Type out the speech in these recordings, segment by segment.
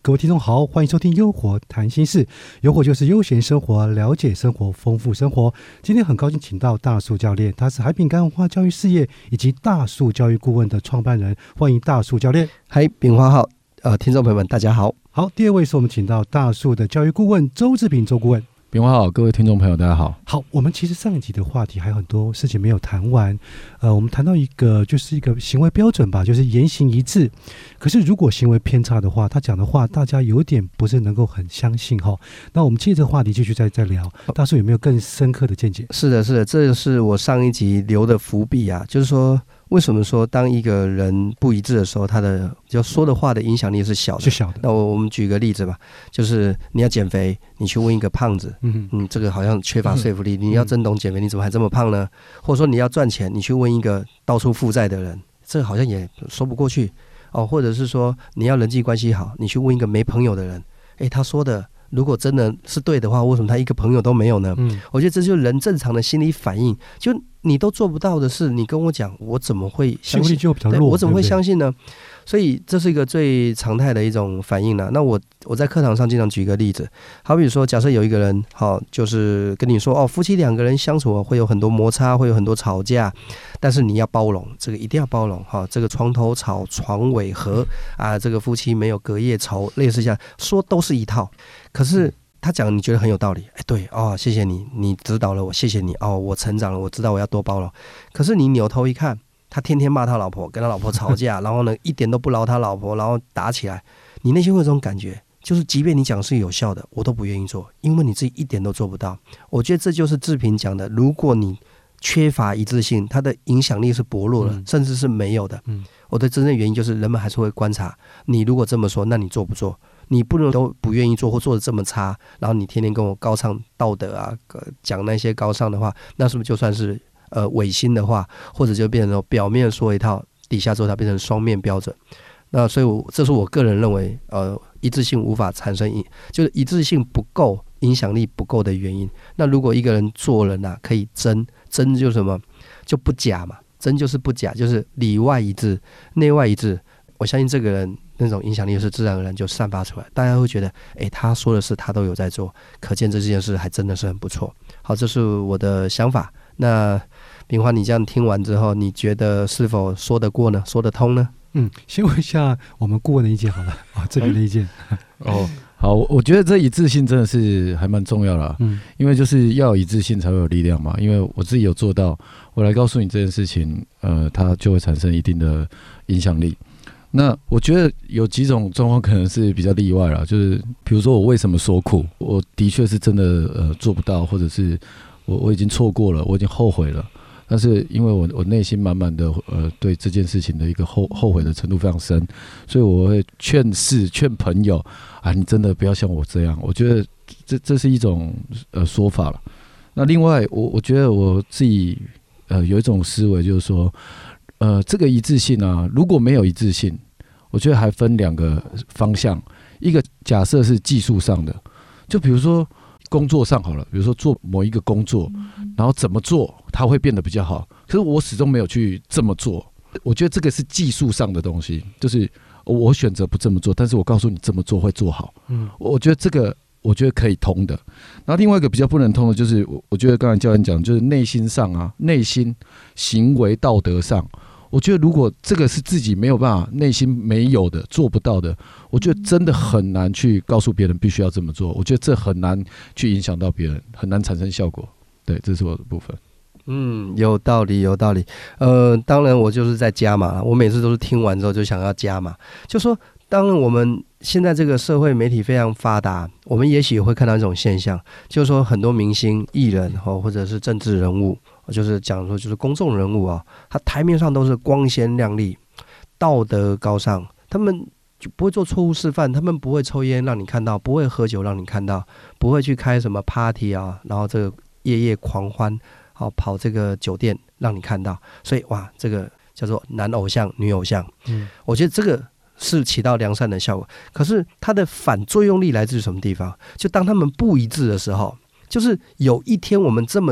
各位听众好，欢迎收听《优活谈心事》，优活就是悠闲生活，了解生活，丰富生活。今天很高兴请到大树教练，他是海饼干文化教育事业以及大树教育顾问的创办人，欢迎大树教练。嗨，饼花好，呃，听众朋友们大家好。好，第二位是我们请到大树的教育顾问周志平周顾问。好，各位听众朋友，大家好。好，我们其实上一集的话题还有很多事情没有谈完。呃，我们谈到一个就是一个行为标准吧，就是言行一致。可是如果行为偏差的话，他讲的话大家有点不是能够很相信哈。那我们借这个话题继续再再聊。大叔有没有更深刻的见解？是的，是的，这是我上一集留的伏笔啊，就是说。为什么说当一个人不一致的时候，他的就说的话的影响力是小的？是小的。那我我们举个例子吧，就是你要减肥，你去问一个胖子，嗯嗯，这个好像缺乏说服力。你要真懂减肥，你怎么还这么胖呢？或者说你要赚钱，你去问一个到处负债的人，这个好像也说不过去哦。或者是说你要人际关系好，你去问一个没朋友的人，诶，他说的如果真的是对的话，为什么他一个朋友都没有呢？嗯，我觉得这就是人正常的心理反应，就。你都做不到的事，你跟我讲，我怎么会相信？我怎么会相信呢？所以这是一个最常态的一种反应呢。那我我在课堂上经常举一个例子，好比说，假设有一个人，好，就是跟你说，哦，夫妻两个人相处会有很多摩擦，会有很多吵架，但是你要包容，这个一定要包容，哈，这个床头吵，床尾和，啊，这个夫妻没有隔夜仇，类似这样说都是一套，可是。他讲你觉得很有道理，哎，对哦，谢谢你，你指导了我，谢谢你哦，我成长了，我知道我要多包容。可是你扭头一看，他天天骂他老婆，跟他老婆吵架，然后呢一点都不饶他老婆，然后打起来，你内心会有这种感觉，就是即便你讲是有效的，我都不愿意做，因为你自己一点都做不到。我觉得这就是志平讲的，如果你缺乏一致性，它的影响力是薄弱的，甚至是没有的。嗯，我的真正原因就是人们还是会观察你，如果这么说，那你做不做？你不能都不愿意做或做的这么差，然后你天天跟我高唱道德啊，讲那些高尚的话，那是不是就算是呃违心的话，或者就变成表面说一套，底下做它变成双面标准？那所以，我这是我个人认为，呃，一致性无法产生影，就是一致性不够，影响力不够的原因。那如果一个人做人呐，可以真真就什么就不假嘛，真就是不假，就是里外一致，内外一致。我相信这个人。那种影响力是自然而然就散发出来，大家会觉得，哎，他说的事他都有在做，可见这件事还真的是很不错。好，这是我的想法。那冰花，你这样听完之后，你觉得是否说得过呢？说得通呢？嗯，先问一下我们顾问的意见好了啊，这边的意见。哦，好，我觉得这一致性真的是还蛮重要的，嗯，因为就是要一致性才会有力量嘛。因为我自己有做到，我来告诉你这件事情，呃，它就会产生一定的影响力。那我觉得有几种状况可能是比较例外了，就是比如说我为什么说苦，我的确是真的呃做不到，或者是我我已经错过了，我已经后悔了，但是因为我我内心满满的呃对这件事情的一个后后悔的程度非常深，所以我会劝世劝朋友啊，你真的不要像我这样，我觉得这这是一种呃说法了。那另外我我觉得我自己呃有一种思维就是说。呃，这个一致性啊，如果没有一致性，我觉得还分两个方向。一个假设是技术上的，就比如说工作上好了，比如说做某一个工作，然后怎么做它会变得比较好。可是我始终没有去这么做，我觉得这个是技术上的东西，就是我选择不这么做，但是我告诉你这么做会做好。嗯，我觉得这个我觉得可以通的。然后另外一个比较不能通的就是，我我觉得刚才教练讲，就是内心上啊，内心行为道德上。我觉得，如果这个是自己没有办法、内心没有的、做不到的，我觉得真的很难去告诉别人必须要这么做。我觉得这很难去影响到别人，很难产生效果。对，这是我的部分。嗯，有道理，有道理。呃，当然我就是在加嘛，我每次都是听完之后就想要加嘛。就说，当我们现在这个社会媒体非常发达，我们也许会看到一种现象，就是说很多明星、艺人哦，或者是政治人物。就是讲说，就是公众人物啊，他台面上都是光鲜亮丽、道德高尚，他们就不会做错误示范，他们不会抽烟让你看到，不会喝酒让你看到，不会去开什么 party 啊，然后这个夜夜狂欢，好跑这个酒店让你看到，所以哇，这个叫做男偶像、女偶像，嗯，我觉得这个是起到良善的效果，可是它的反作用力来自于什么地方？就当他们不一致的时候。就是有一天我们这么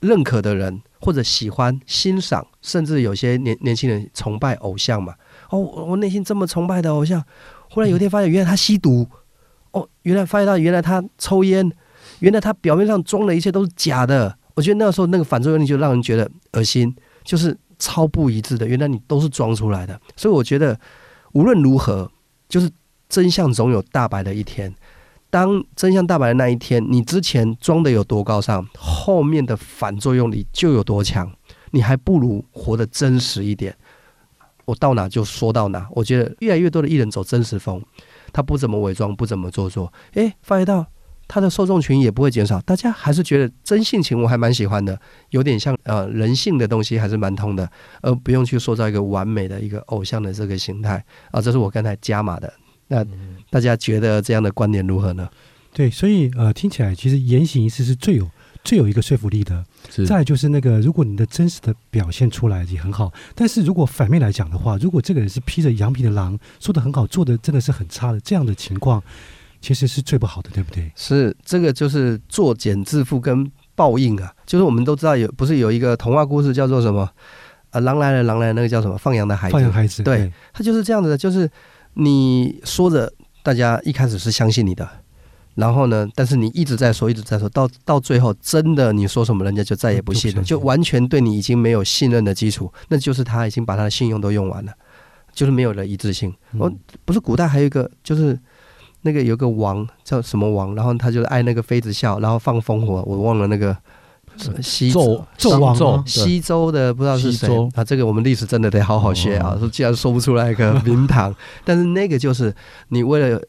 认可的人，或者喜欢、欣赏，甚至有些年年轻人崇拜偶像嘛。哦，我内心这么崇拜的偶像，忽然有一天发现，原来他吸毒。哦，原来发现到原来他抽烟，原来他表面上装的一切都是假的。我觉得那个时候那个反作用力就让人觉得恶心，就是超不一致的。原来你都是装出来的。所以我觉得无论如何，就是真相总有大白的一天。当真相大白的那一天，你之前装的有多高尚，后面的反作用力就有多强。你还不如活得真实一点。我到哪就说到哪。我觉得越来越多的艺人走真实风。他不怎么伪装，不怎么做作，诶，发觉到他的受众群也不会减少，大家还是觉得真性情，我还蛮喜欢的，有点像呃人性的东西，还是蛮通的，而不用去塑造一个完美的一个偶像的这个形态啊，这是我刚才加码的。那大家觉得这样的观点如何呢？对，所以呃，听起来其实言行一致是最有。最有一个说服力的，再就是那个，如果你的真实的表现出来也很好，但是如果反面来讲的话，如果这个人是披着羊皮的狼，说的很好，做的真的是很差的，这样的情况其实是最不好的，对不对？是这个就是作茧自缚跟报应啊，就是我们都知道有不是有一个童话故事叫做什么啊？狼来了，狼来了，那个叫什么？放羊的孩子，放羊孩子，对，他就是这样子的，就是你说着，大家一开始是相信你的。然后呢？但是你一直在说，一直在说，到到最后，真的你说什么，人家就再也不信了，就完全对你已经没有信任的基础。那就是他已经把他的信用都用完了，就是没有了一致性。我不是古代还有一个，就是那个有个王叫什么王，然后他就爱那个妃子笑，然后放烽火。我忘了那个西周纣王，西周的不知道是谁啊？这个我们历史真的得好好学啊！说既然说不出来一个名堂，但是那个就是你为了。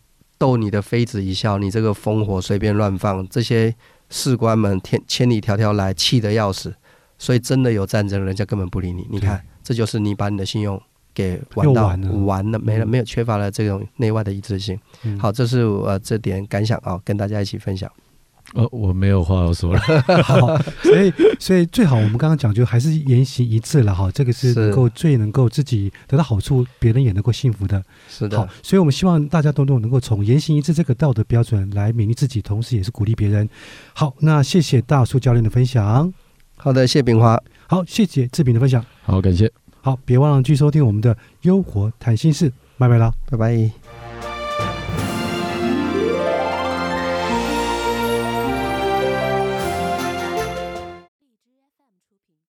逗你的妃子一笑，你这个烽火随便乱放，这些士官们天千里迢迢来，气得要死。所以真的有战争，人家根本不理你。你看，这就是你把你的信用给玩到完了，没了，没有缺乏了这种内外的一致性。好，这是我这点感想啊，跟大家一起分享。呃，我没有话要说了，好，所以所以最好我们刚刚讲就还是言行一致了哈，这个是能够最能够自己得到好处，别人也能够幸福的。是的，好，所以我们希望大家都能够从言行一致这个道德标准来勉励自己，同时也是鼓励别人。好，那谢谢大树教练的分享。好的，谢炳华。好，谢谢志平的分享。好，感谢。好，别忘了继续收听我们的优活谈心事。拜拜了，拜拜。